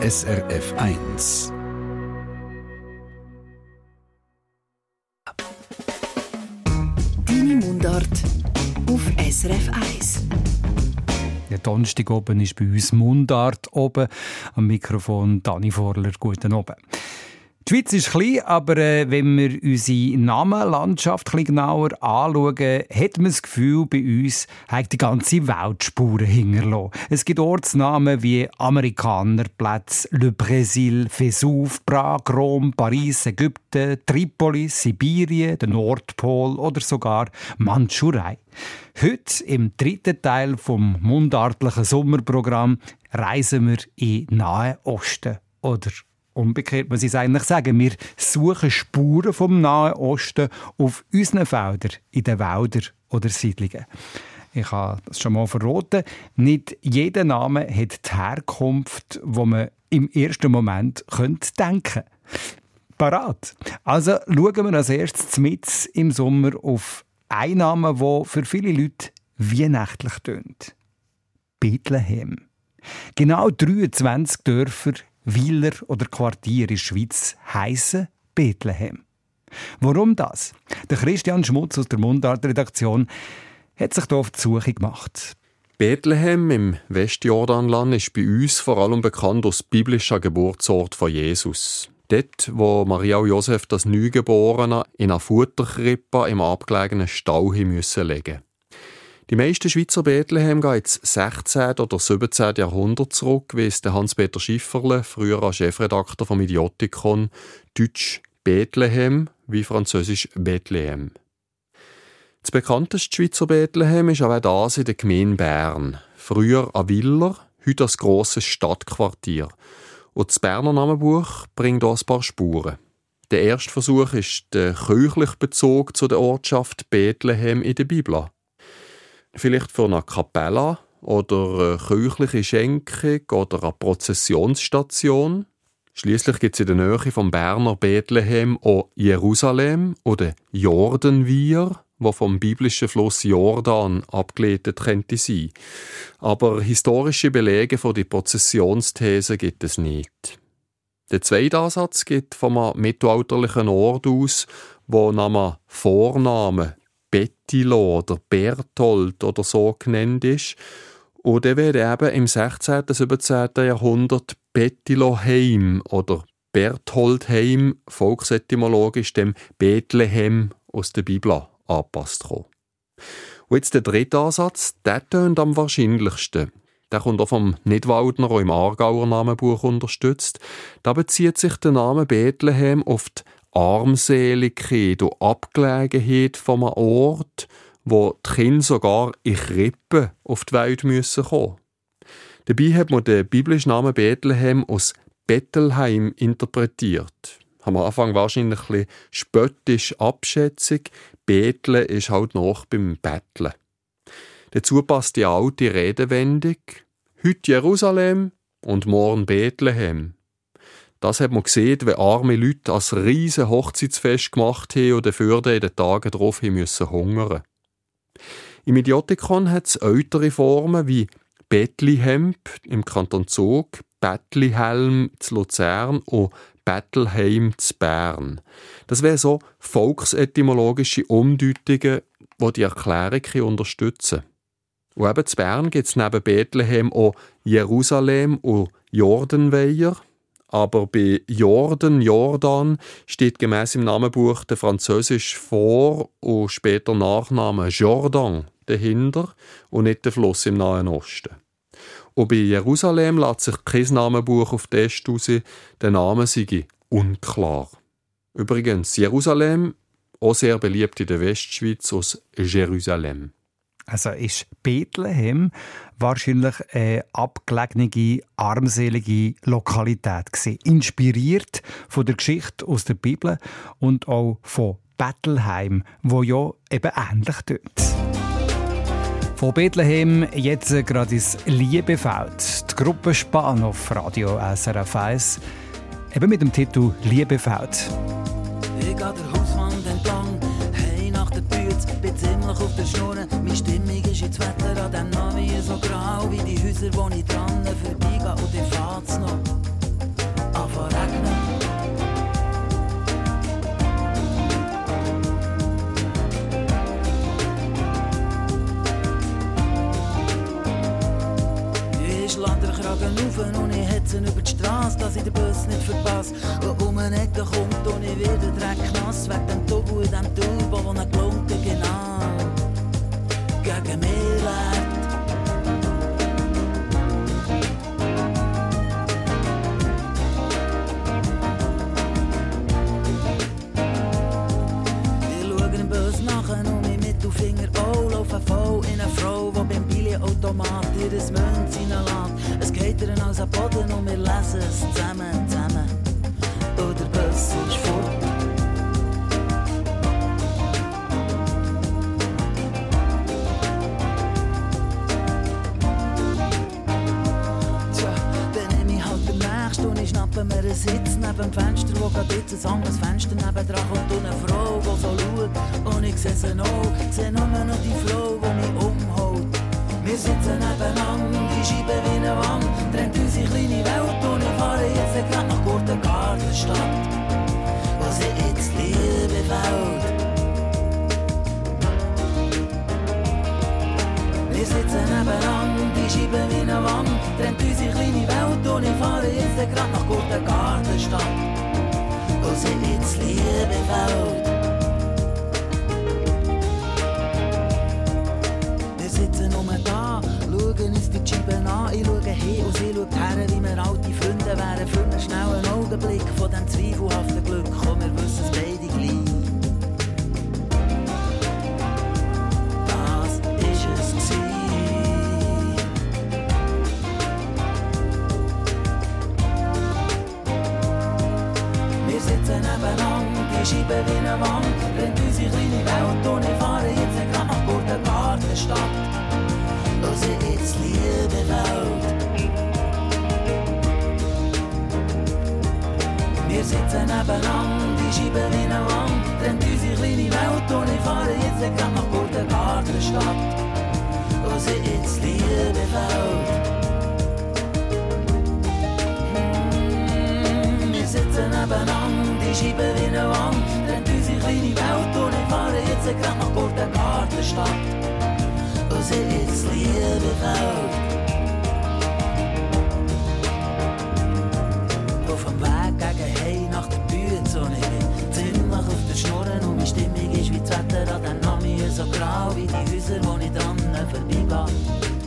SRF 1. Deine Mundart auf SRF 1. Der Donnerstag oben ist bei uns Mundart oben. Am Mikrofon Dani Vorler. Guten Abend. Die Schweiz ist klein, aber äh, wenn wir unsere Namenlandschaft ein genauer anschauen, hat man das Gefühl, bei uns hat die ganze Welt Spuren hinterlassen. Es gibt Ortsnamen wie Amerikanerplätze, Le Brésil, Vesuv, Prag, Rom, Paris, Ägypten, Tripolis, Sibirien, der Nordpol oder sogar Mandschurei. Heute, im dritten Teil vom mundartlichen Sommerprogramm, reisen wir in Nahe Osten oder Umgekehrt muss ich eigentlich sagen, wir suchen Spuren vom Nahen Osten auf unseren Feldern, in den Wäldern oder Siedlungen. Ich habe das schon mal verraten. Nicht jeder Name hat die Herkunft, wo man im ersten Moment könnte denken Parat. Also schauen wir als erstes mit im Sommer auf einen Namen, der für viele Leute weihnachtlich tönt. Bethlehem. Genau 23 Dörfer Weiler oder Quartier in der Schweiz heißen Bethlehem. Warum das? Der Christian Schmutz aus der Mundart-Redaktion hat sich hier auf die Suche gemacht. Bethlehem im Westjordanland ist bei uns vor allem bekannt als biblischer Geburtsort von Jesus. Dort, wo Maria und Josef das Neugeborene in einer Futterkrippe im abgelegenen Stall legen müssen die meisten Schweizer Bethlehem gehen ins 16. oder 17. Jahrhundert zurück, wie es Hans-Peter Schifferle, früher als Chefredakteur vom Idiotikon, Deutsch Bethlehem wie Französisch Bethlehem. Das bekannteste Schweizer Bethlehem ist aber das in der Gemeinde Bern. Früher ein Viller, heute ein grosses Stadtquartier. Und das Berner Namenbuch bringt hier ein paar Spuren. Der erste Versuch ist der kirchliche Bezug zu der Ortschaft Bethlehem in der Bibel vielleicht für eine Kapelle oder eine kirchliche Schenkung oder eine Prozessionsstation. Schließlich gibt es in der Nähe vom Berner Bethlehem auch Jerusalem oder Jordanwier, wo vom biblischen Fluss Jordan abgeleitet könnte sein. Aber historische Belege für die Prozessionsthese gibt es nicht. Der zweite Ansatz geht vom mittelalterlichen Ort aus, wo Name Vornamen Bettilo oder Berthold oder so genannt ist. Und der wird eben im 16. und 17. Jahrhundert Bettiloheim oder Bertholdheim volksetymologisch dem Bethlehem aus der Bibel angepasst kommen. Und jetzt der dritte Ansatz, der tönt am wahrscheinlichsten. Der kommt auch vom Nidwaldner, auch im Aargauer Namenbuch unterstützt. Da bezieht sich der Name Bethlehem auf die Armseligkeit und Abgelegenheit von einem Ort, wo die Kinder sogar in Krippen auf die Welt müssen kommen. Dabei hat man den biblischen Namen Bethlehem aus Bettelheim interpretiert. Am Anfang wahrscheinlich ein spöttisch abschätzig. Bethlen ist halt noch beim Betteln. Dazu passt die alte Redewendung Heute Jerusalem und morgen Bethlehem. Das hat man gesehen, wenn arme Leute als riesen Hochzeitsfest gemacht haben und dafür in den Tagen darauf müssen hungern. Im Idiotikon hat es ältere Formen wie Bettlihemp im Kanton Zug, Bettlihelm zu Luzern und Bettelheim zu Bern. Das wären so volksetymologische Umdeutungen, die die Erklärung unterstützen. Und eben zu Bern gibt es neben Bethlehem auch Jerusalem und Jordanweiher, aber bei Jordan, Jordan steht gemäß im Namenbuch der Französisch Vor- und später Nachname Jordan dahinter und nicht der Fluss im Nahen Osten. Und bei Jerusalem lässt sich kein Namenbuch auf den Est raus, der Name sei unklar. Übrigens, Jerusalem, auch sehr beliebt in der Westschweiz aus Jerusalem. Also ist Bethlehem wahrscheinlich eine abgelegene, armselige Lokalität gewesen. Inspiriert von der Geschichte aus der Bibel und auch von Bettelheim, wo ja eben ähnlich tönt. Von Bethlehem jetzt gerade ins Liebefeld. Die Gruppe Span auf Radio SRF 1. Eben mit dem Titel Liebefeld. Ich gehe der Hauswand entlang, ähnlich auf der Schnur. Meine Stimmung ist jetzt Wetter an dem Namen so grau wie die Häuser, wo ich dran vorbeigehe und ich fahrt's noch. Anfangen regnen. Kragen auf und ich hetze über die Straße, dass ich den Bus nicht verpasse, der um eine Ecke kommt und ich werde Dreck nass, wegen dem Tubu in dem Turbo, wo er gelungen genau schaue dem Bus nachher und mein Mittelfinger auch laufen voll in eine Frau, die beim Billigautomat ihr Münz. Es geht ihr als am Boden und wir lesen es zusammen, zusammen. Und der Bus ist fort. Ich einen Sitz neben dem Fenster, wo gerade jetzt ein anderes Fenster nebendran kommt und eine Frau, die so schaut. Und ich sehe sie noch, sehe nur noch die Frau, die mich umhaut. Wir sitzen nebeneinander, die Scheibe wie eine Wand, trennt unsere kleine Welt und ich fahre jetzt gerade nach Gurtengartenstadt, wo sie jetzt Liebe fällt. Sitzen nebeneinander, die Scheibe wie eine Wand, trennt unsere kleine Welt und ich fahre jetzt gerade nach Gurtengartenstadt, wo sie jetzt Liebe fällt. Wir sitzen um da, schauen uns die Scheiben an. Ich schaue hin und sie schaut her, wie wir alte Freunde wären. Für einen schnellen Augenblick von dem zweifelhaften Glück. Komm, wir wissen es beide Scheibe wie eine Wand, brennt unsere kleine Welt und ich fahre jetzt gerade nach Gurtengartenstadt, wo sie jetzt Liebe fällt. Wir sitzen nebeneinander, die Scheibe wie eine Wand, brennt unsere kleine Welt und ich fahre jetzt gerade nach Gurtengartenstadt, wo sie jetzt Liebe fällt. Sitzen nebeneinander, die Scheibe wie eine Wand, trennt unsere kleine Welt und ich fahre jetzt gerade nach Gurtengartenstadt, wo sie jetzt Liebe fällt. Auf dem Weg gegen Hey nach der Bühne und ich bin ziemlich auf der Schnurren und meine Stimmung ist wie das Wetter an den Nami so grau wie die Häuser, wo ich dran vorbeigehe.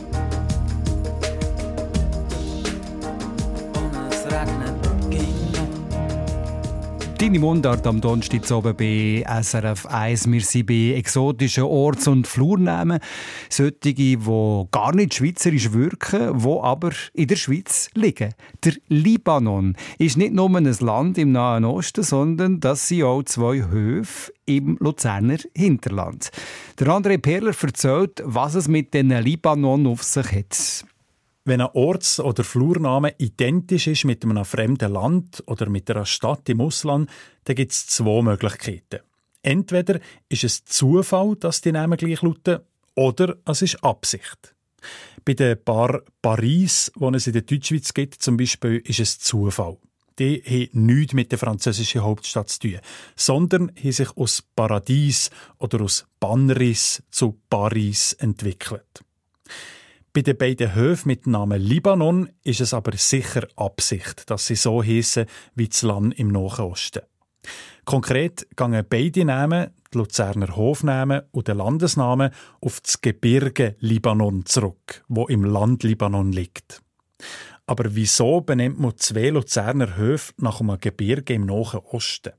Deine Mundart am Donnerstag oben bei SRF 1. Wir sind bei exotischen Orts- und Flurnamen. Solche, die gar nicht schweizerisch wirken, die aber in der Schweiz liegen. Der Libanon ist nicht nur ein Land im Nahen Osten, sondern das sind auch zwei Höfe im Luzerner Hinterland. Der André Perler erzählt, was es mit den Libanon auf sich hat. Wenn ein Orts- oder Flurname identisch ist mit einem fremden Land oder mit einer Stadt im Ausland, dann gibt es zwei Möglichkeiten. Entweder ist es Zufall, dass die Namen gleich lauten, oder es ist Absicht. Bei den Bar Paris, die es in der Deutschschweiz gibt, zum Beispiel, ist es Zufall. Die haben nichts mit der französischen Hauptstadt zu tun, sondern haben sich aus Paradies oder aus Banris zu Paris entwickelt. Bei den beiden Höfen mit dem Namen Libanon ist es aber sicher Absicht, dass sie so heissen wie das Land im Nahen Osten. Konkret gehen beide Namen, die Luzerner Hofnamen und der Landesname, auf das Gebirge Libanon zurück, wo im Land Libanon liegt. Aber wieso benennt man zwei Luzerner Höfe nach einem Gebirge im Nahen Osten?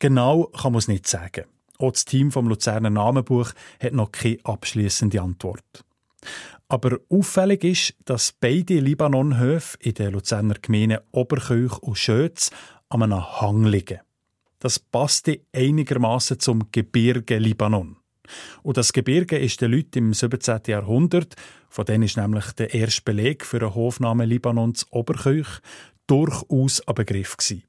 Genau kann man es nicht sagen. Auch das Team vom Luzerner Namenbuch hat noch keine abschließende Antwort. Aber auffällig ist, dass beide Libanonhöfe in den Luzerner Gemeinden Oberkirch und Schötz an einem Hang liegen. Das passte einigermaßen zum Gebirge Libanon. Und das Gebirge ist den Leuten im 17. Jahrhundert, von denen ist nämlich der erste Beleg für einen Hofnamen Libanons Oberkirch, durchaus ein Begriff gewesen.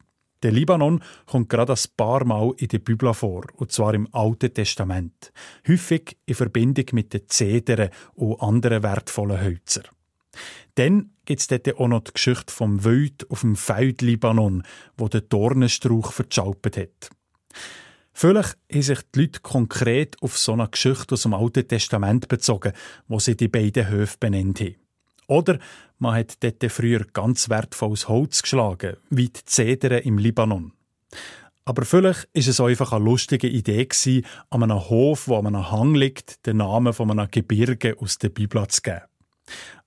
Der Libanon kommt gerade ein paar Mal in der Bibel vor, und zwar im Alten Testament. Häufig in Verbindung mit den Zedern und anderen wertvollen Hölzern. Dann gibt es dort auch noch die Geschichte vom Wild auf dem Feld Libanon, wo der Dornenstrauch verschalpet hat. Vielleicht haben sich die Leute konkret auf so eine Geschichte aus dem Alten Testament bezogen, wo sie die beiden Höfe benannt haben. Oder man hat dort früher ganz wertvolles Holz geschlagen, wie die Zedern im Libanon. Aber vielleicht ist es einfach eine lustige Idee gewesen, an einem Hof, wo an einem Hang liegt, den Namen von einem Gebirge aus der Bibel zu geben.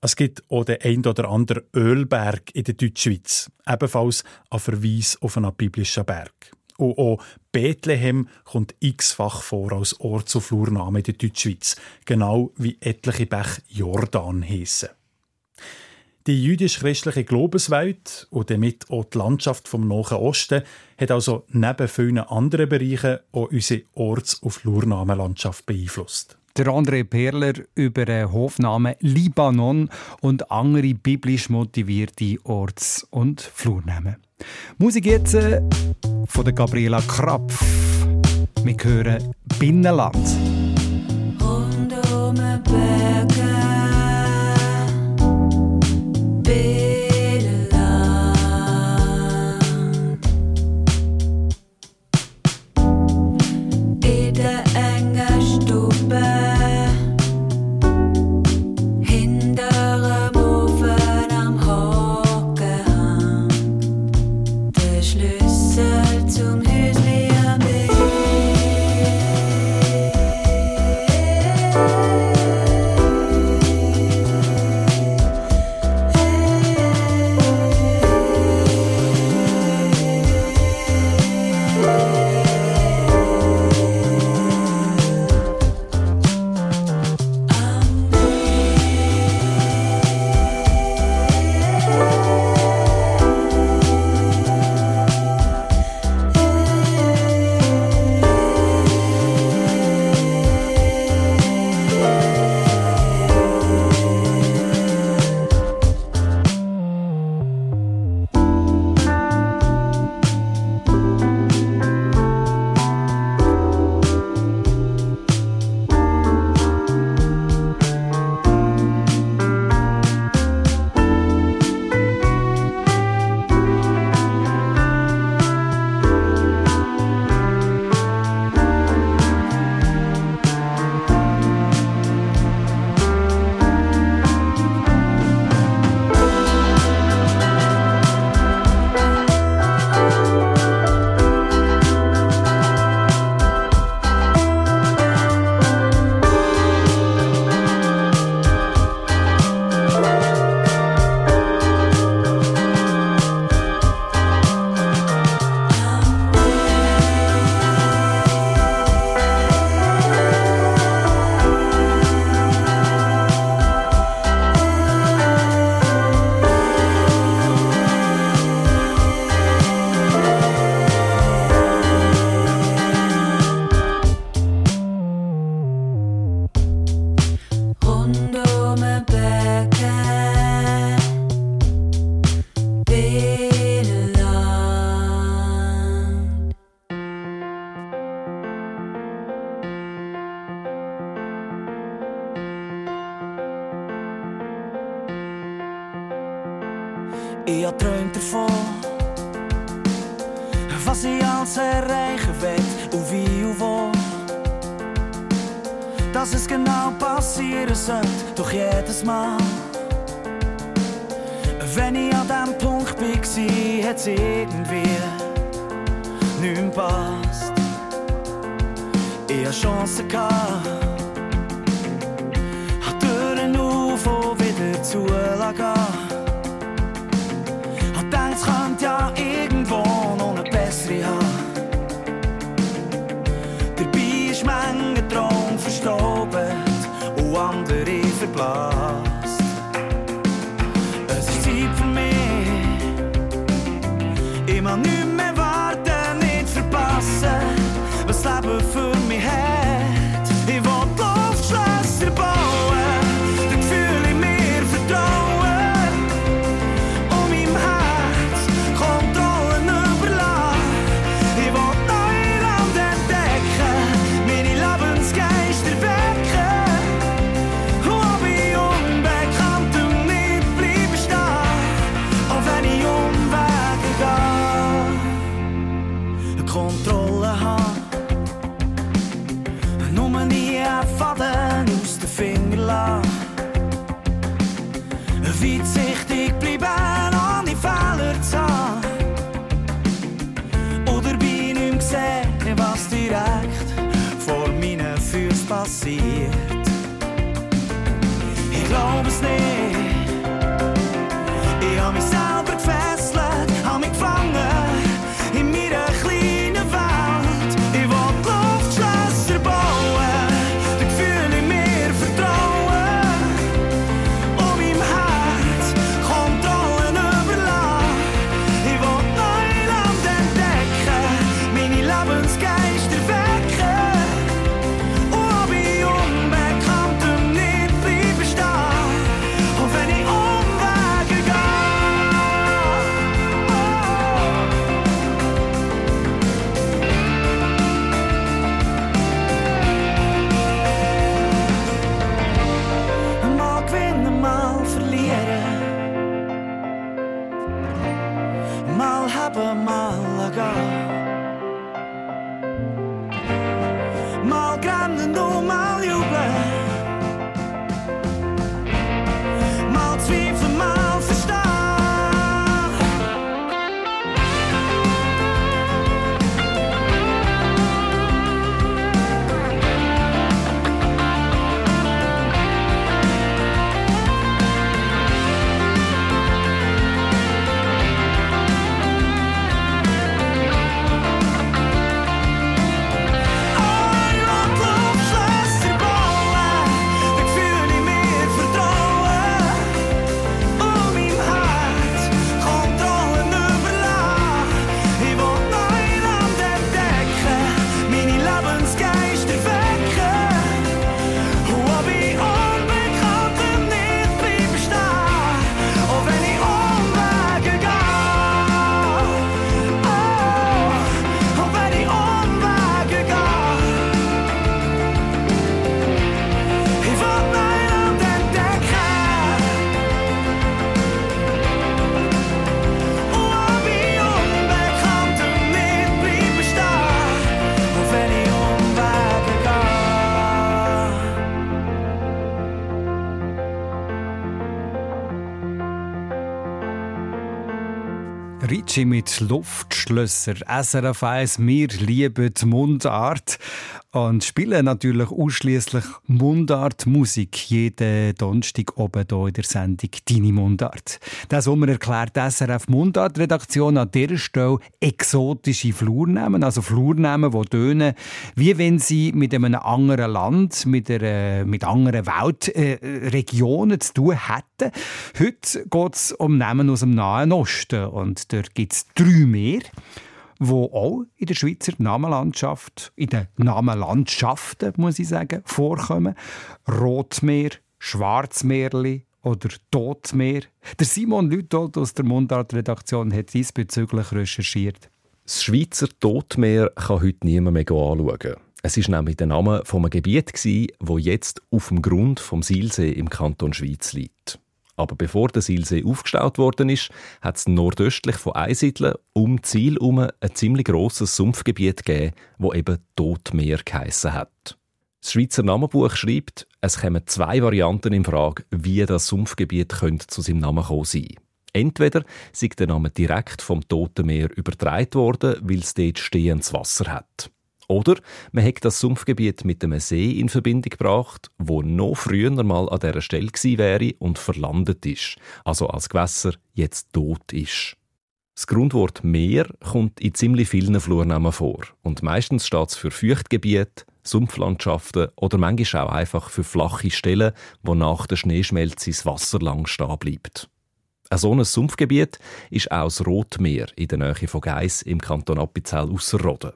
Es gibt auch den ein oder anderen Ölberg in der Deutschschweiz, ebenfalls ein Verweis auf einen biblischen Berg. Und auch Bethlehem kommt x-fach vor als Ort zu Flurname in der Deutschschweiz, genau wie etliche Bech Jordan heissen. Die jüdisch-christliche Glaubenswelt und damit auch die Landschaft vom Nahen Osten hat also neben vielen anderen Bereichen auch unsere Orts- und Flurnamenlandschaft beeinflusst. Der André Perler über den Hofnamen Libanon und andere biblisch motivierte Orts- und Flurnamen. Musik jetzt äh, von der Gabriela Krapf. Wir hören Binnenland. Rund um den like got. Ricci mit Luftschlösser, SRF 1, wir lieben die Mundart und spielen natürlich ausschließlich Mundartmusik jeden Donnerstag oben hier in der Sendung «Deine Mundart». Das Sommer erklärt die SRF Mundart-Redaktion an dieser Stelle exotische Flurnamen, also Flurnamen, die tönen, wie wenn sie mit einem anderen Land, mit, einer, mit anderen Weltregionen zu tun hätten. Heute geht es um Namen aus dem Nahen Osten und dort gibt es drei mehr wo auch in der Schweizer Namenlandschaft, in den Namenlandschaften, muss ich sagen, vorkommen. Rotmeer, Schwarzmeerli oder Totmeer. Der Simon Lütold aus der Mundart-Redaktion hat diesbezüglich recherchiert. Das Schweizer Totmeer kann heute niemand mehr anschauen. Es war nämlich der Name von einem Gebiet, das jetzt auf dem Grund vom Silsee im Kanton Schweiz liegt. Aber bevor der Silsee aufgestaut worden ist, hat es nordöstlich von Einsiedeln um Ziel herum ein ziemlich grosses Sumpfgebiet gegeben, wo eben Totmeer geheissen hat. Das Schweizer Namenbuch schreibt, es kämen zwei Varianten in Frage, wie das Sumpfgebiet könnte zu seinem Namen kommen sein. Entweder sei der Name direkt vom Toten Meer übertragen worden, weil es dort stehendes Wasser hat. Oder man hat das Sumpfgebiet mit einem See in Verbindung gebracht, wo noch früher mal an dieser Stelle gewesen wäre und verlandet ist, also als Gewässer jetzt tot ist. Das Grundwort Meer kommt in ziemlich vielen Flurnamen vor und meistens steht es für Feuchtgebiet, Sumpflandschaften oder manchmal auch einfach für flache Stellen, wo nach der Schneeschmelze das Wasser lang stehen bleibt. Ein so ein Sumpfgebiet ist auch das Rotmeer in der Nähe von Geiss im Kanton Appenzell Ausserrhoden.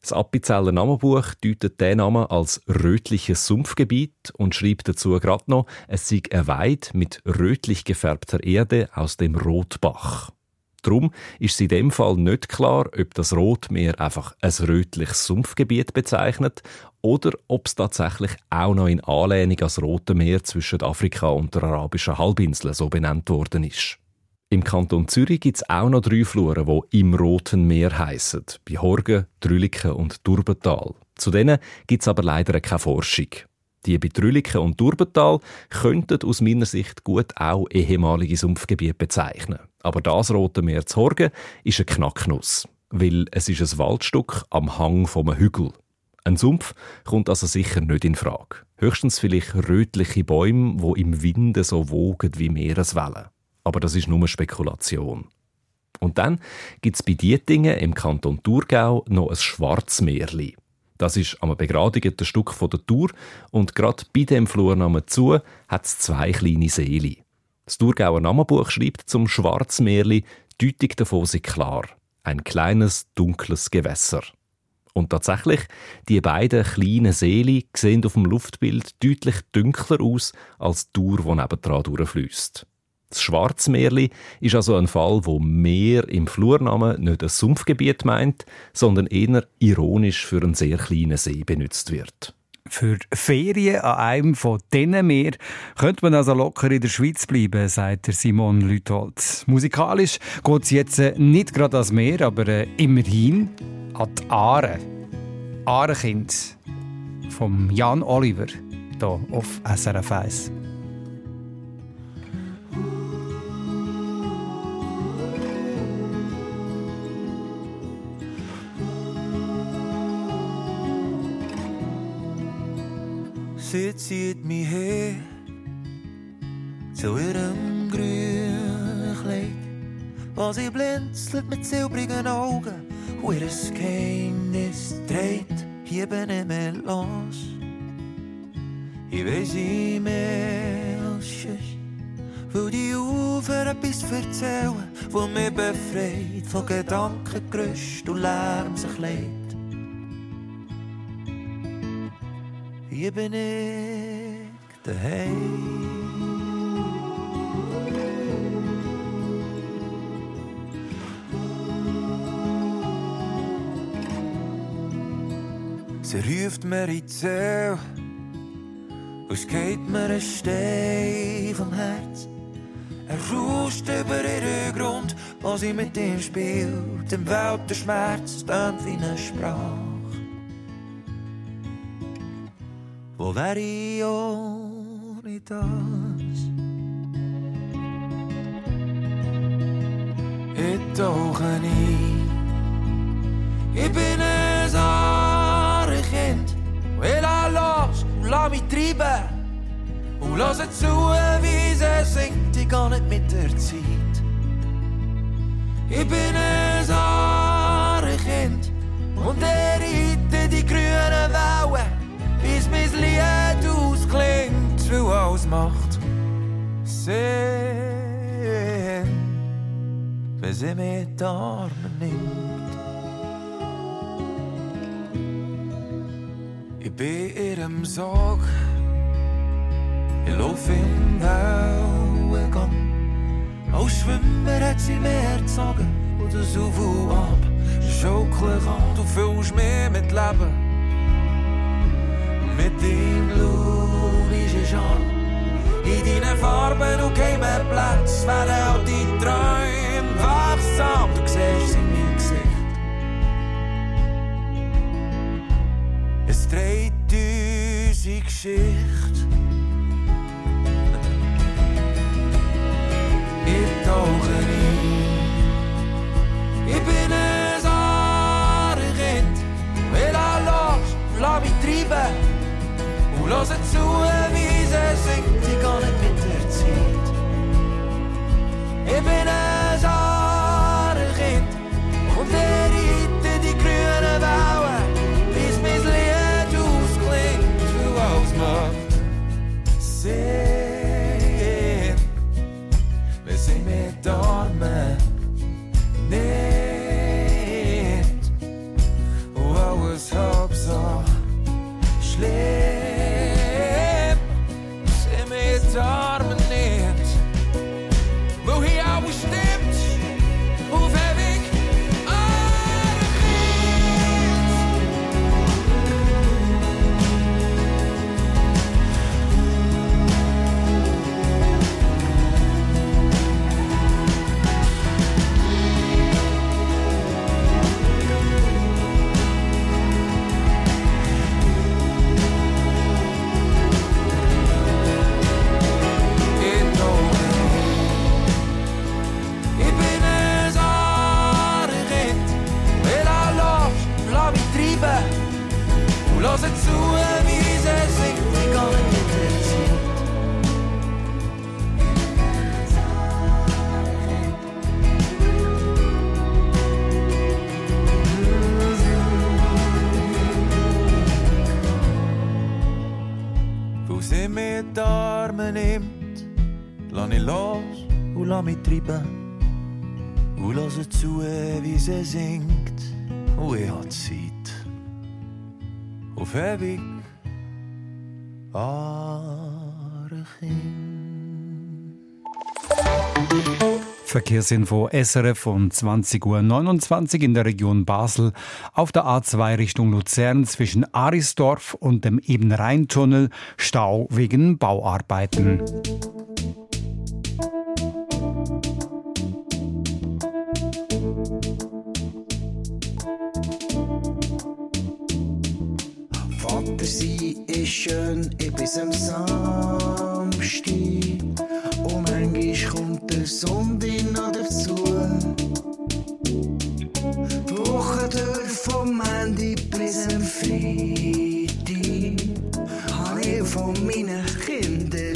Das Appenzeller Namenbuch deutet den Namen als rötliches Sumpfgebiet und schreibt dazu gerade noch, es sei eine Weide mit rötlich gefärbter Erde aus dem Rotbach. Drum ist in dem Fall nicht klar, ob das Rotmeer einfach ein rötliches Sumpfgebiet bezeichnet oder ob es tatsächlich auch noch in Anlehnung an das Rote Meer zwischen Afrika und der arabischen Halbinsel so benannt worden ist. Im Kanton Zürich gibt es auch noch drei Fluren, die im Roten Meer heissen: bei Horgen, Trüliken und Durbental. Zu denen gibt es aber leider keine Forschung. Die bei Trüliken und Durbental könnten aus meiner Sicht gut auch ehemalige Sumpfgebiete bezeichnen. Aber das Rote Meer zu Horgen ist eine Knacknuss, weil es ist ein Waldstück am Hang vom Hügel. Ein Sumpf kommt also sicher nicht in Frage. Höchstens vielleicht rötliche Bäume, wo im Winde so wogen wie Meereswellen. Aber das ist nur Spekulation. Und dann gibt es bei Dietingen im Kanton Thurgau noch ein Schwarzmeerli. Das ist am begradigten Stück von der Tour und gerade bei dem Flurnamen zu hat es zwei kleine Seele. Das Thurgauer Namenbuch schreibt zum Schwarzmeerli, Deutung davon sei klar. Ein kleines, dunkles Gewässer. Und tatsächlich, die beiden kleinen Seele sehen auf dem Luftbild deutlich dunkler aus als die Tour, die nebendran durchfließt. Das Schwarzmeerli ist also ein Fall, wo Meer im Flurnamen nicht ein Sumpfgebiet meint, sondern eher ironisch für einen sehr kleinen See benutzt wird. Für Ferien an einem von diesen Meer könnte man also locker in der Schweiz bleiben, sagt Simon Lüthold. Musikalisch geht es jetzt äh, nicht gerade ans Meer, aber äh, immerhin an die Aare. Aarekind vom Jan Oliver hier auf SRF 1. zieht mich her zu ihrem grünen Kleid, wo sie blinzelt mit silbrigen Augen und ihr Geheimnis dreht, hier bin ich mehr los. Ich weiß nicht mehr als sonst, die Ufer etwas erzählen, wo mich befreit von Gedankengerüst und Lärm sich legt. Hier bin ich daheim. Sie ruft mir in die Seele, und es geht mir ein Stein vom Herz. Er rauscht über ihren Grund, wo sie mit ihm spielt. Im Welt der Schmerz tönt wie eine Sprache. Wo wär ich ohne Ich tauche ein. Ich bin ein Kind. Will er los und lass mich treiben. Und lass zu, wie sie singt, ich gar nicht mit der Zeit. Ich bin ein macht Sinn, wenn sie mir die Arme nimmt. Ich bin ihrem Sorg, ich lauf im Wellengang. Als Schwimmer hat sie mehr gezogen und das Auf und Ab schaukelt an. Du fühlst mich mit Leben mit dem lunischen Charme. In deinen Farben und geheimen Platz werden auch die Träume wachsam. Du siehst sie in meinem Gesicht. Es dreht unsere Geschichte. Ich tauche ein. Ich bin ein Kind. Will er los, lass mich treiben. Lass zu, wie sie singt, ich gar nicht mit der Zeit. Ich bin ein Kind und er reitet die grünen Wellen, bis mein Lied ausklingt, du alles macht Sinn, wenn sie mit Armen Verkehrsinfo SRF um 20.29 Uhr in der Region Basel auf der A2 Richtung Luzern zwischen Arisdorf und dem Ebenrheintunnel Stau wegen Bauarbeiten. Vater sein ist schön, ich bis am Samstag. Und manchmal kommt der Sonntag noch dazu. Woche durch vom Montag bis am Freitag. Habe ich von meinen Kindern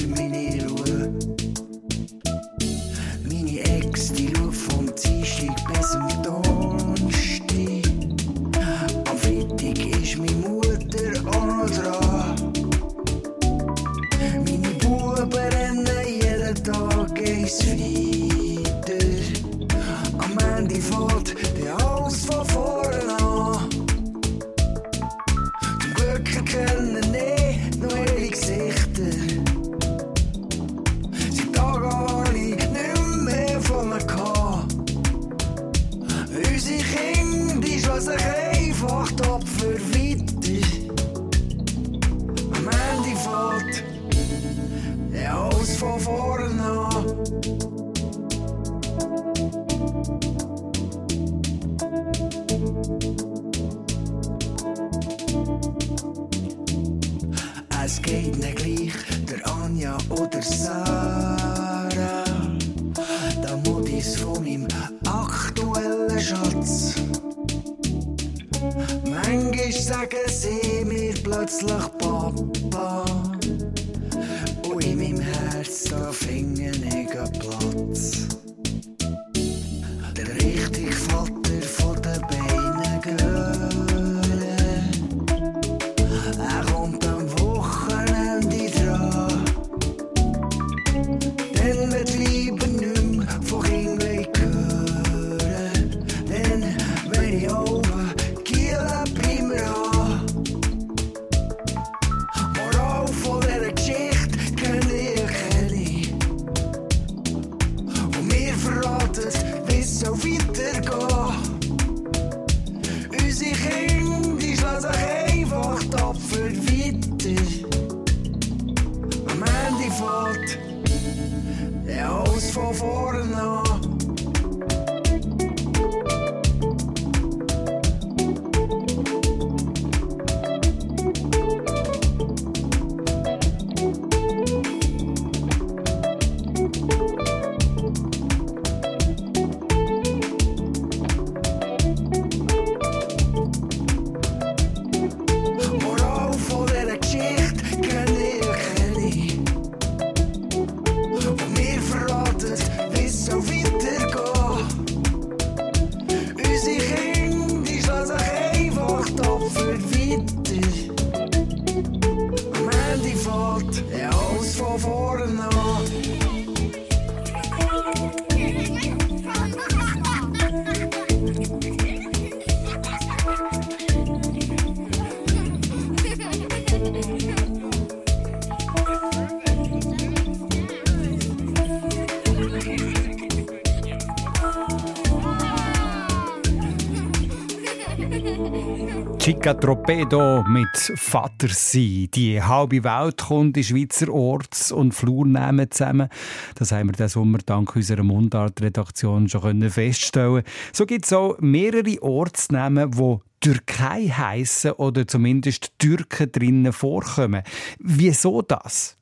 Chica Torpedo mit Vater sein. Die halbe Welt kommt in Schweizer Orts- und Flurnamen zusammen. Das haben wir diesen Sommer dank unserer Mundart-Redaktion schon können feststellen So gibt es auch mehrere Ortsnamen, die Türkei heißen oder zumindest Türken drinnen vorkommen. Wieso das?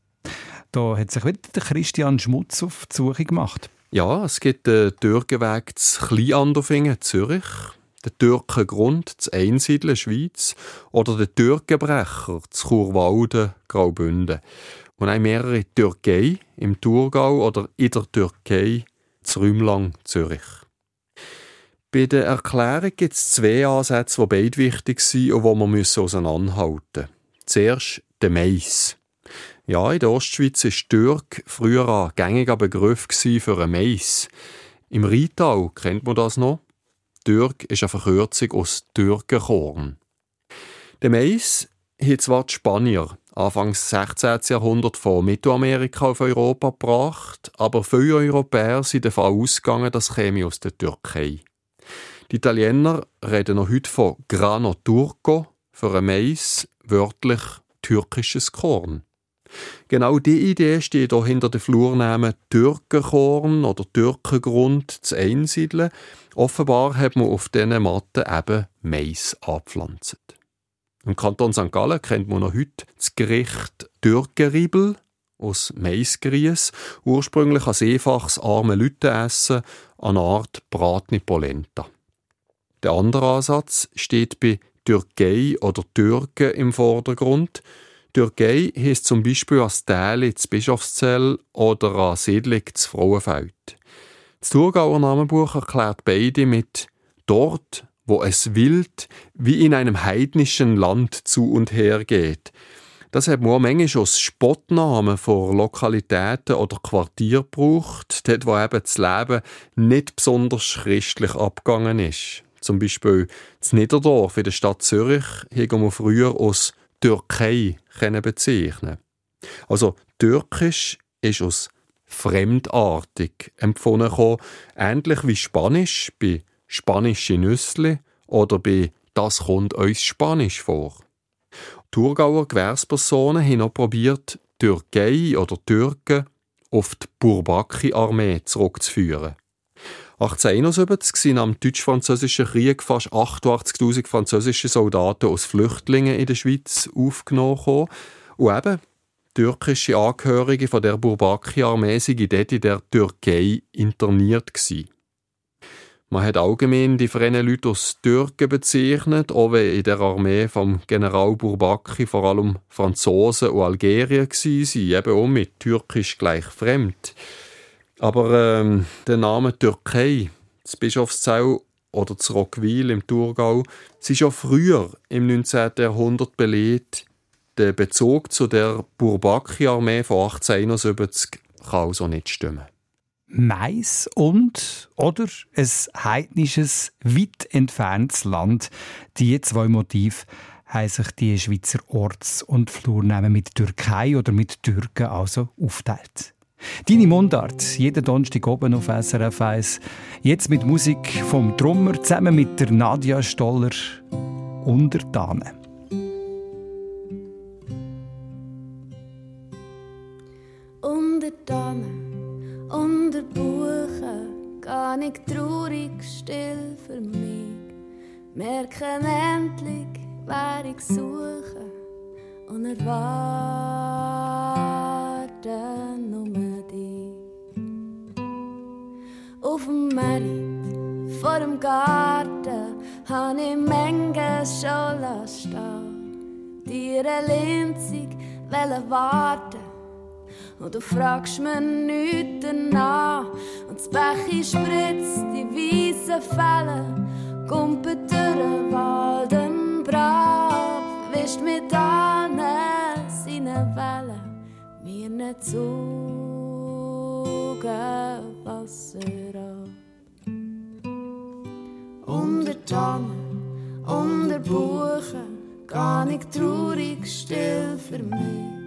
Da hat sich wieder der Christian Schmutz auf die Suche gemacht. Ja, es gibt den Türkenweg zu Kleinandorfingen, Zürich, den Türkengrund zu Einsiedeln, Schweiz, oder den Türkenbrecher zu Churwalden, Graubünden. Und auch mehrere Türkei im Thurgau oder in der Türkei zu Rümlang, Zürich. Bei der Erklärung gibt es zwei Ansätze, die beide wichtig sind und die man auseinanderhalten müssen. Zuerst der Mais. Ja, in der Ostschweiz war Türk früher ein gängiger Begriff für einen Mais. Im Rheintal kennt man das noch. Türk ist eine Verkürzung aus Türkenkorn. Der Mais hat zwar die Spanier Anfangs 16. Jahrhundert von Mittelamerika auf Europa gebracht, aber viele Europäer sind davon ausgegangen, das käme aus der Türkei. Die Italiener reden noch heute von Grano Turco für ein Mais, wörtlich türkisches Korn. Genau die Idee steht auch hinter den Flurnamen Türkenkorn oder Türkengrund zu einsiedeln. Offenbar hat man auf diesen Matten eben Mais angepflanzt. Im Kanton St. Gallen kennt man noch heute das Gericht Türkenriebel aus Maisgrieß, ursprünglich als einfaches arme Lütteessen, eine Art bratene Polenta. Der andere Ansatz steht bei Türkei oder Türken im Vordergrund. Türkei heisst zum Beispiel als Täli zu Bischofszell oder an Siedlung zu Frauenfeld. Das Thurgauer Namenbuch erklärt beide mit dort, wo es wild wie in einem heidnischen Land zu und her geht. Das hat man manchmal als Spottnamen von Lokalitäten oder Quartier gebraucht, dort wo eben das Leben nicht besonders christlich abgegangen ist. Zum Beispiel das Niederdorf in der Stadt Zürich haben wir früher als Türkei bezeichnen. Also Türkisch ist aus fremdartig empfunden ähnlich wie Spanisch bei spanische Nüssli oder bei Das kommt uns Spanisch vor. Thurgauer Gewährspersonen haben auch probiert, Türkei oder Türken auf die Bourbaki-Armee zurückzuführen. 1871 nahm im deutsch-französischen Krieg fast 88.000 französische Soldaten als Flüchtlinge in der Schweiz aufgenommen. Und eben, türkische Angehörige von der Bourbaki-Armee waren dort in der Türkei interniert. Gewesen. Man hat allgemein die freien Leute als Türken bezeichnet, auch wenn in der Armee vom General Bourbaki vor allem Franzosen und Algerier waren, eben auch mit Türkisch gleich fremd. Aber ähm, der Name Türkei, das Bischofszell oder das Rockwil im Thurgau, sie schon früher im 19. Jahrhundert belegt. Der Bezug zu der Bourbaki-Armee von 1871 kann also nicht stimmen. Mais und oder ein heidnisches, weit entferntes Land. Die zwei Motive haben sich die Schweizer Orts- und Flurnamen mit Türkei oder mit Türken also aufteilt. Deine Mundart, jeden Donnerstag oben auf SRF 1. Jetzt mit Musik vom Drummer zusammen mit der Nadia Stoller Untertanen. Untertanen unter Buchen gar ich traurig still für mich. Merken endlich, wer ich suche und erwarten Merit vor dem Garten han ich Menge schon stehen. Dir Linzig wollen warten und du fragst mir nichts danach. Und das Bechi spritzt die weißen Fälle, kumpelt durch den Wald im Brav, wischt mit allen seine Wellen, mir nicht Wasser ab. Unter Tannen, unter Buchen, gar nicht traurig still für mich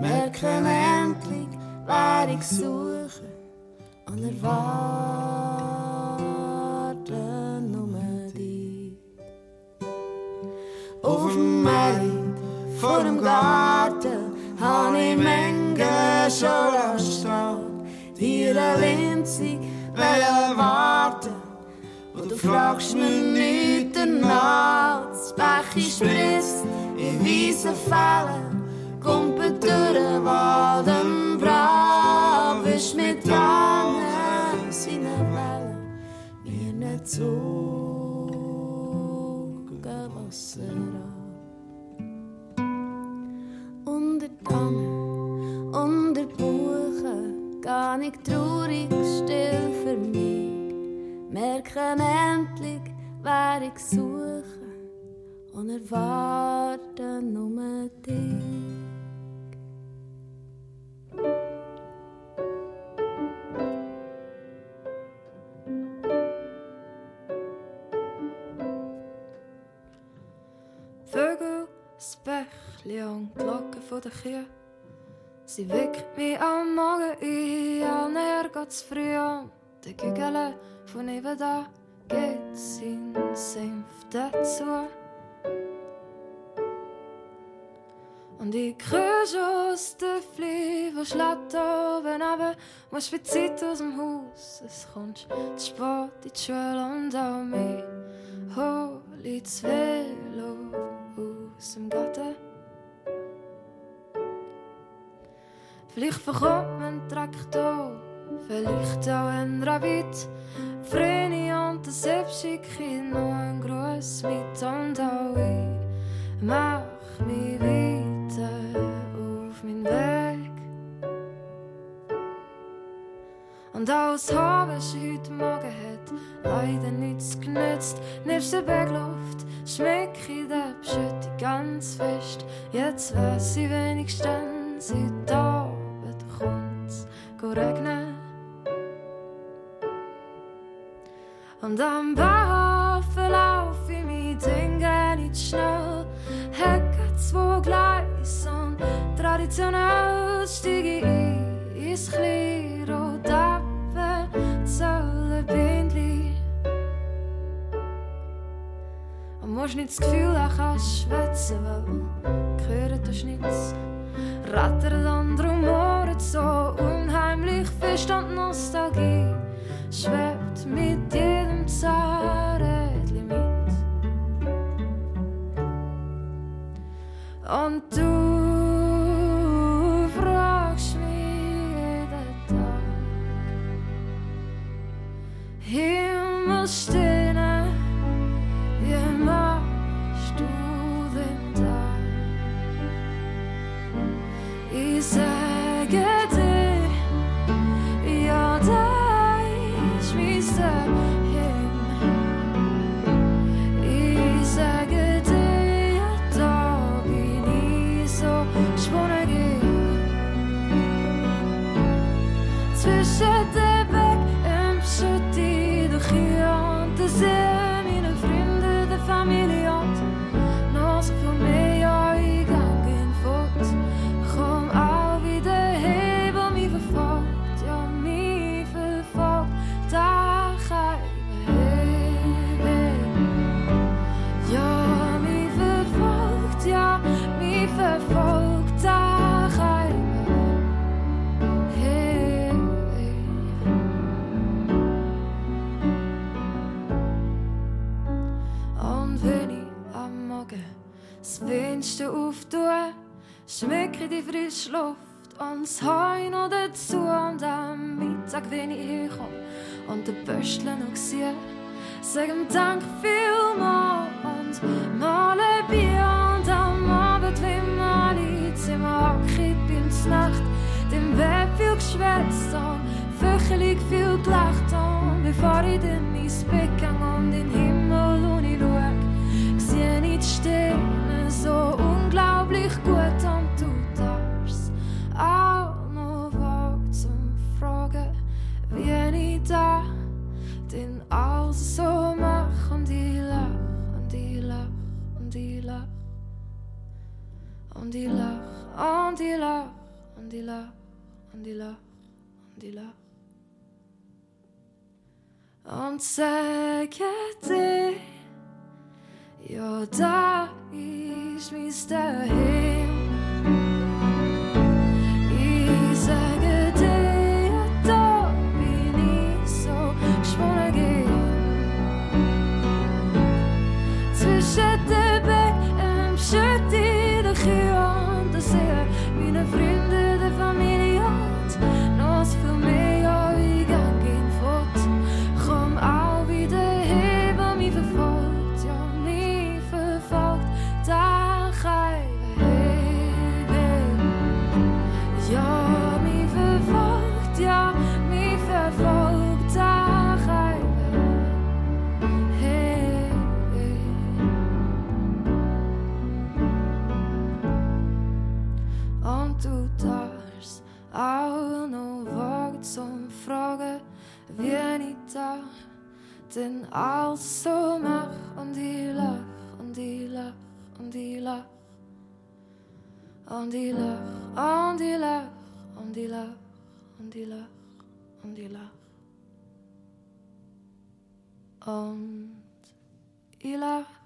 merken endlich, wer ich suche und erwarten nur dich. Auf dem Markt vor dem Garten habe ich Menge schon erstrahlt. Dir winzig will warten du fragst mich nicht danach. Das Bechi spritzt in weißen Fällen kumpelt durch den Wald im Brav, ist mit Tannen seine Wellen, mir nicht zogen. Unter Tannen, unter Buchen, gar nicht traurig, still für mich, merken endlich, wer ich suche und erwarten nur dich. Vögel, das Bächli und die Glocken von der Kühe. Sie weckt mich am Morgen ein, an er geht's früh an. Det giggar von ni da geht sin safe that's Und ich Krüge aus der Flieber schlägt oben runter. Machst viel Zeit aus dem Haus. Es kommt zu spät in die Schule und auch mich. Hol ich das Velo aus dem Garten. Vielleicht verkommt mein Traktor vielleicht auch ein Rabbit. Vreni und schicke ich noch einen Gruß mit und auch ich mach mich weiter auf meinen Weg. Und das Haar, was heute Morgen hat, leider nichts genützt. Nebst der Bergluft schmeck ich den Beschütte ganz fest. Jetzt weiß ich wenigstens, heute Abend kommt's regnen. Und am Bahnhof verlauf ich mich Dinge nicht schnell. Hecke zwei Gleise und traditionell stieg ich ins Kliro, Dappe, Zölle, Bindli. Und musst nicht das Gefühl, ich kann schwätzen, weil gehört das nichts. Rattert und rumoret so unheimlich fest und Nostalgie schwebt mit jedem absurd limit. On to die frische Luft und das Heu noch dazu. Und am Mittag, wenn ich herkomme und den Böstler noch sehe, sagen Dank vielmals und mal ein Bier. Und am Abend, wenn man alle Zimmer abkriegt, beim Nacht, dem wird viel geschwätzt und fürchterlich viel gelacht. Und bevor ich dann ins Bett gehe und in den Himmel und ich schau, sehe ich die Sterne so dis-leur, en dis-leur, en dis-leur, en dis-leur, en dis-leur. 언제까지 여자이 Mr. Him Zwischen da denn alles mach und ich lach und ich lach und ich lach Und ich lach, und ich lach, und ich lach, und ich lach, und ich lach. Und ich lach.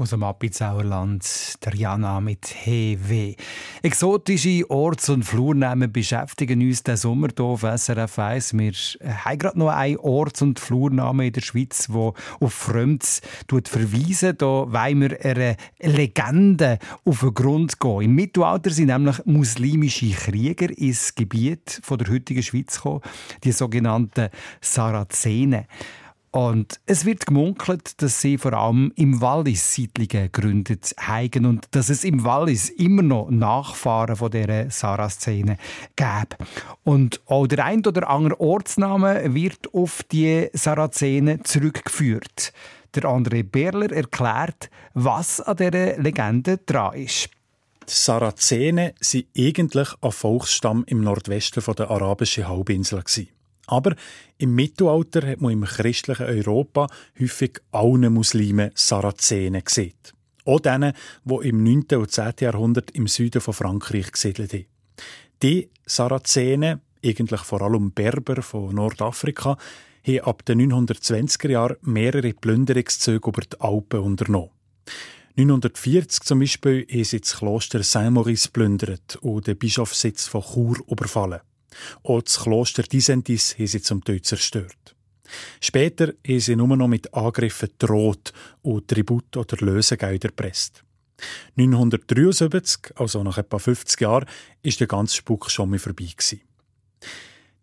Aus dem Appenzauerland, der Jana mit HW. Exotische Orts- und Flurnamen beschäftigen uns diesen Sommer hier auf SRF 1. Wir haben gerade noch einen Orts- und Flurnamen in der Schweiz, der auf Fremds verweisen. Da wollen wir einer Legende auf den Grund gehen. Im Mittelalter sind nämlich muslimische Krieger ins Gebiet von der heutigen Schweiz gekommen, die sogenannten Sarazenen. Und es wird gemunkelt, dass sie vor allem im Wallis Siedlungen gegründet haben und dass es im Wallis immer noch Nachfahren von dieser Sarah-Szene gäbe. Und auch der ein oder andere Ortsname wird auf die Sarazenen zurückgeführt. Der André Berler erklärt, was an dieser Legende dran ist. Die Sarazenen waren eigentlich ein Volksstamm im Nordwesten der arabischen Halbinsel. Aber im Mittelalter hat man im christlichen Europa häufig alle Muslimen Sarazenen gesehen. Auch denen, die im 9. und 10. Jahrhundert im Süden von Frankreich gesiedelt haben. Die Sarazenen, eigentlich vor allem Berber von Nordafrika, haben ab den 920er Jahren mehrere Plünderungszüge über die Alpen unternommen. 940 zum Beispiel haben sie das Kloster Saint-Maurice plündert und den Bischofssitz von Chur überfallen. Auch das Kloster Disentis haben sie zum Teil zerstört. Später haben sie nur noch mit Angriffen droht und Tribut oder Lösegelder erpresst. 973, also nach etwa 50 Jahren, ist der ganze Spuk schon mal vorbei gewesen.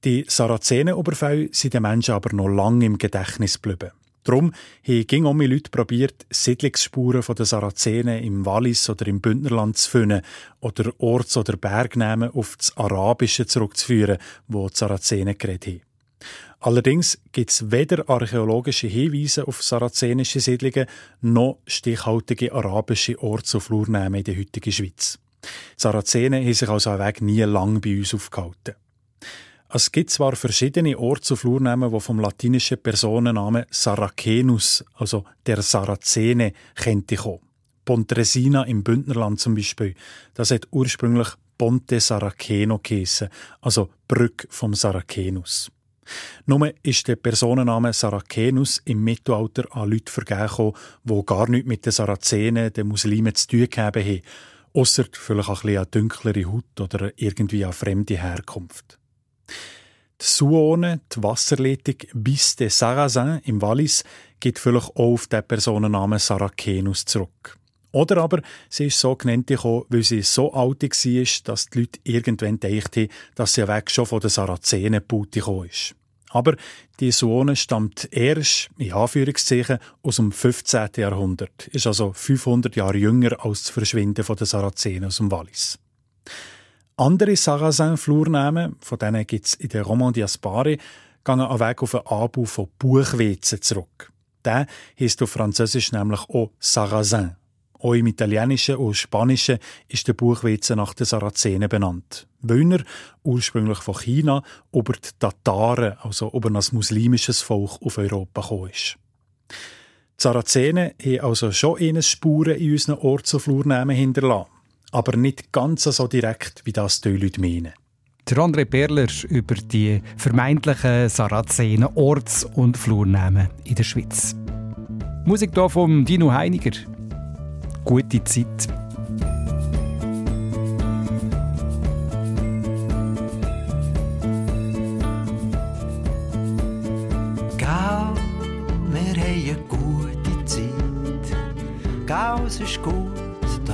Die Sarazenenoberfälle sind den Menschen aber noch lange im Gedächtnis geblieben. Darum haben auch Leute probiert, Siedlungsspuren der Sarazenen im Wallis oder im Bündnerland zu finden oder Orts- oder Bergnamen auf das Arabische zurückzuführen, wo die Sarazenen geredet haben. Allerdings gibt es weder archäologische Hinweise auf sarazenische Siedlungen noch stichhaltige arabische Orts- und Flurnamen in der heutigen Schweiz. Die Sarazenen haben sich also Weg nie lang bei uns aufgehalten. Es gibt zwar verschiedene Orts- und Flurnamen, die vom latinischen Personennamen Saracenus, also der Sarazene, könnte kommen. Pontresina im Bündnerland zum Beispiel, das hat ursprünglich Ponte Saraceno geheissen, also Brücke vom Saracenus. Nur ist der Personenname Saracenus im Mittelalter an Leute vergeben, die gar nichts mit den Sarazenen, den Muslimen zu tun haben, ausser vielleicht auch ein bisschen eine dunklere Haut oder irgendwie eine fremde Herkunft. Die Suone, die Wasserleitung bis de Sarrazin im Wallis, geht vielleicht auch auf den Personennamen Saracenus zurück. Oder aber sie ist so genannt weil sie so alt war, dass die Leute irgendwann dachten, dass sie weg schon von den Sarazenen gekommen ist. Aber die Suone stammt erst, in Anführungszeichen, aus dem 15. Jahrhundert, ist also 500 Jahre jünger als das Verschwinden der Sarazenen aus dem Wallis. Andere Sarrazin-Flurnamen, von denen gibt es in der Romandie Aspare, gehen an Weg auf einen Anbau von Buchweizen zurück. Der heisst auf Französisch nämlich auch Sarrazin. Auch im Italienischen und Spanischen ist der Buchweizen nach den Sarazenen benannt. Weil ursprünglich von China, über die Tataren, also über ein muslimisches Volk auf Europa gekommen ist. Die Sarazenen haben also schon ihre Spuren in unseren Orts- und Flurnamen hinterlassen aber nicht ganz so direkt, wie das die Leute meinen. Der André Perler über die vermeintlichen Sarazenen Orts- und Flurnamen in der Schweiz. Musik hier von Dino Heiniger. Gute Zeit. Gau, wir haben eine gute Zeit. Gau, es ist gut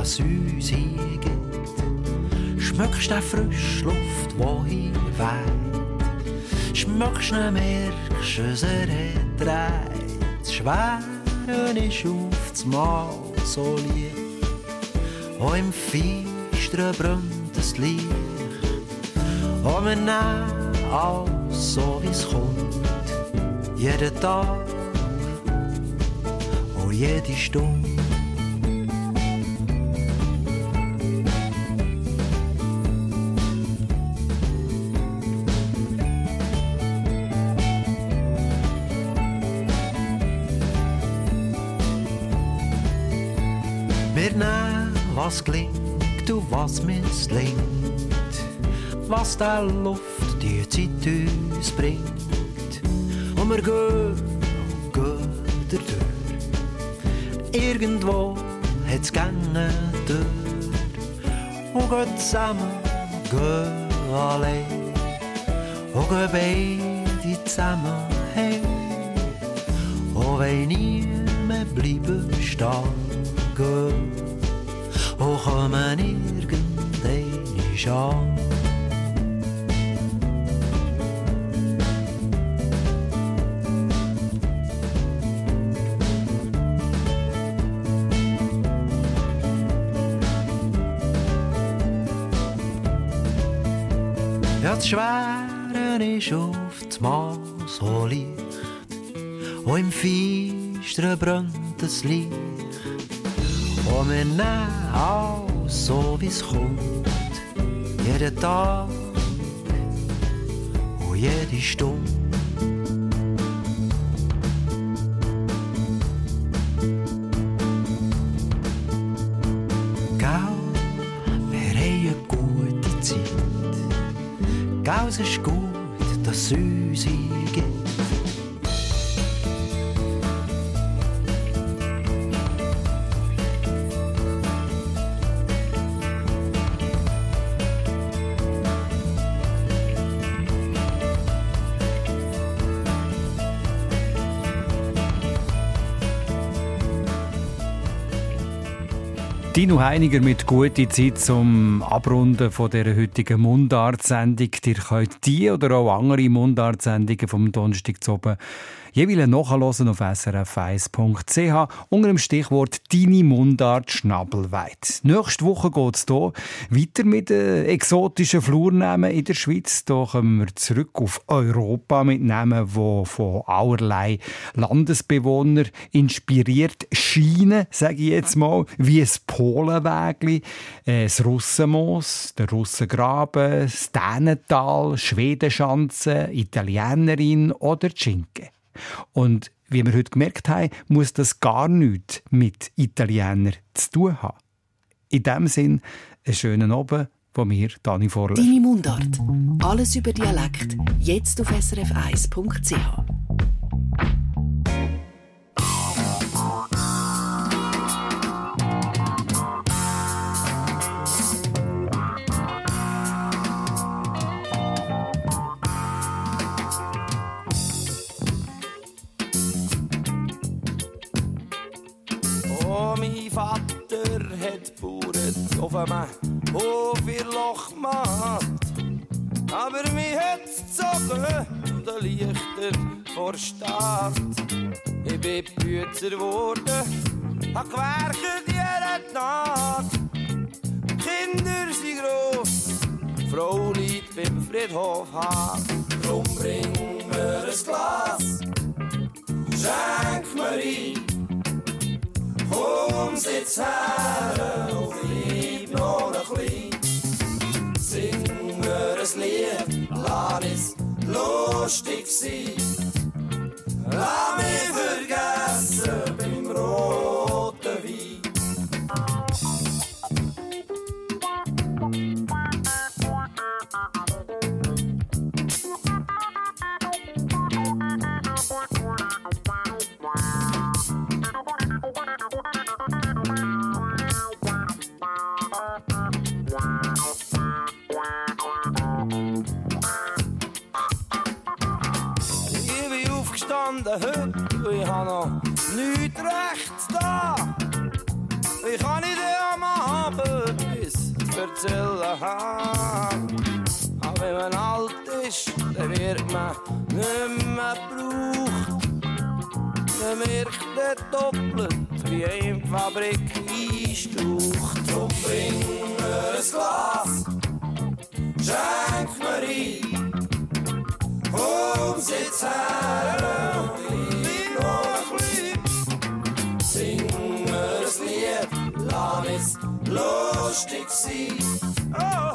das uns hier gibt. Schmöckst du frische Luft, wo hier weht. Schmöckst du merkst, es er hat dreht. Das Schwere ist auf das Mal so lieb. Auch im Feistern brennt das Licht. Und wir nehmen alles so, wie es kommt. Jeden Tag und jede Stunde. Was gelingt und was misslingt, was der Luft die Zeit uns bringt. Und wir gehen und gehen durch. Irgendwo hat's Gänge durch. Und gehen zusammen, gehen allein. Und gehen beide zusammen heim. Und wenn nie mehr bleiben stehen, gehen. Und kommen irgendeine an. Ja, das Schwere ist auf das Mal so leicht. Und im Feistern brennt das Licht. Nehmen alles so, wie es kommt. Jeden Tag und jede Stunde. Gell, wir eine gute Zeit. Gell, es ist gut, dass es uns gibt. Dino Heiniger mit guter Zeit zum Abrunden von der heutigen Mundart-Sendung. Ihr könnt die oder auch andere Mundart-Sendungen vom Donnerstag zu oben jeweils nachhören auf srf1.ch unter dem Stichwort «Deine Mundart Schnabelweit». Nächste Woche geht es hier weiter mit den exotischen Flurnamen in der Schweiz. Hier kommen wir zurück auf Europa mit Namen, die von allerlei Landesbewohnern inspiriert scheinen, sage ich jetzt mal, wie das Polenwägli, äh, das Russenmoos, der Russengraben, das Dänental, Schwedenschanze, Italienerin oder Schinken. Und wie wir heute gemerkt haben, muss das gar nichts mit Italienern zu tun haben. In diesem Sinn, einen schönen Abend von mir, Dani Vorler. Deine Mundart. Alles über Dialekt. Jetzt auf srf1.ch. Vater hat gebaut auf einem Hof in Lochmatt. Aber mich hat's gezogen zu den Lichtern vor Stadt. Ich bin Bützer geworden, hab gewerkt jede Nacht. Kinder sind gross, Frau liegt beim Friedhof hart. Drum bring mir ein Glas, schenk mir ein. Komm, sitz her und bleib noch ein bisschen. Sing mir ein Lied, lass es lustig sein. Lass mich vergessen nicht mehr gebraucht. Man merkt dann doppelt, wie in die Fabrik einstaucht. Drum bring mir ein Glas, schenk mir ein. Komm, sitz her und bleib noch bisschen. Sing mir ein Lied, lass es lustig sein. Oh,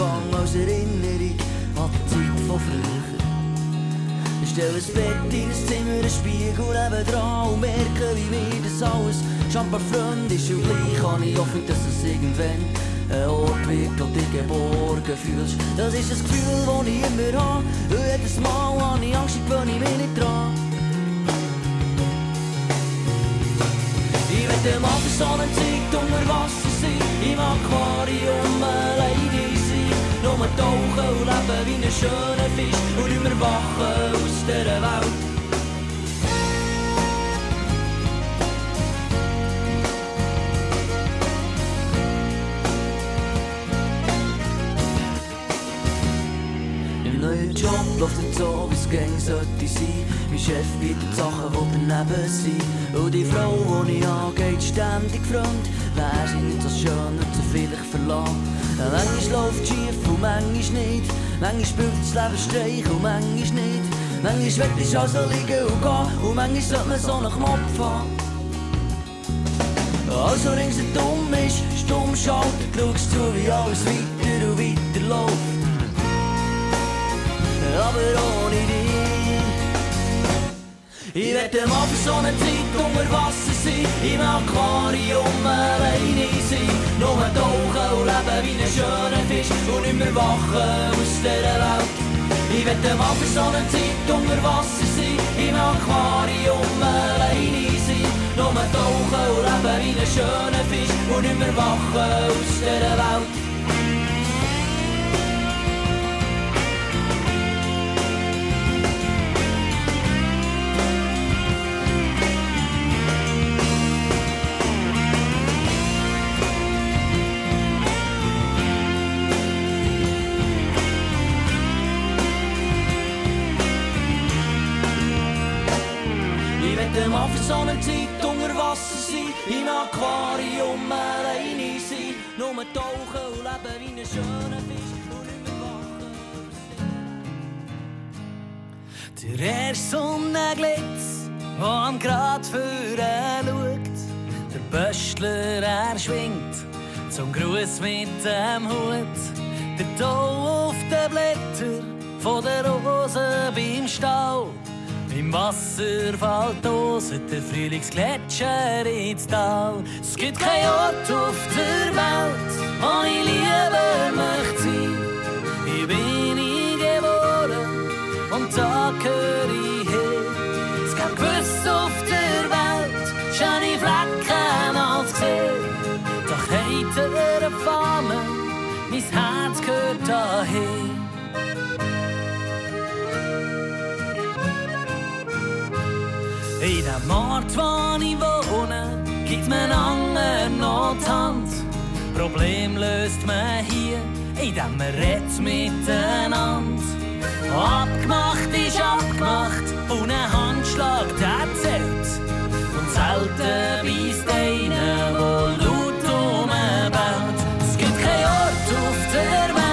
Wange als Erinnerung an die Zeit von früher. Ich stelle ein Bett in ein Zimmer, einen Spiegel nebendran und merke, wie mir das alles schon ein Freund ist. Und gleich habe ich Hoffnung, dass es irgendwann ein Ort wird, wo dich geborgen fühlst. Das ist das Gefühl, das ich immer habe. Jedes Mal habe ich Angst, ich gewöhne mich nicht dran. Ich will mal für so eine Zeit unter Wasser sein, im Aquarium alleine sein. Nur tauchen und leben wie ein schöner Fisch und immer wachen aus dieser Welt. Im neuen Job läuft es so, wie es gern sollte sein. Mein Chef bietet Sachen, die daneben sind. Und die Frau, die ich angeht, ständig fremd. Wäre sie nicht so schön, würde sie vielleicht verlassen. Manchmal läuft schief und manchmal nicht. Manchmal spielt das Leben Streich und manchmal nicht. Manchmal will ich also liegen und gehen. Und manchmal sollte man so einen Knopf haben. Also ringsherum ist stumm schalten, schaust zu, wie alles weiter und weiter läuft. Aber ohne. Ich werde mal für so eine Zeit unter Wasser sein, im Aquarium alleine sein. Nur tauchen und leben wie ein schöner Fisch und nicht mehr wachen aus dieser Welt. Ich werde mal für so eine Zeit unter Wasser sein, im Aquarium alleine sein. Nur tauchen und leben wie ein schöner Fisch und nicht mehr wachen aus dieser Welt. Der erste Sonnenglitz, der am Grad führen schaut, der Böstler, er schwingt zum Gruß mit dem Hut, der Tau auf den Blättern von der Rose beim Stau. Im Wasserfall toset der Frühlingsgletscher ins Tal. Es gibt keinen Ort auf der Welt, wo ich lieber möchte sein. Hier bin ich und da gehöre ich her. Es gibt gewiss auf der Welt schöne Flecken als gesehen. Doch er eine Fahne, mein Herz gehört daher. In dem Ort, wo ich wohne, gibt man anderen noch die Hand. Problem löst man hier, indem man redet miteinander. Abgemacht ist abgemacht und ein Handschlag, der zählt. Und selten weisst einer, wo laut rumbaut. Es gibt keinen Ort auf der Welt,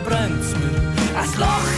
brennt's mir ein Loch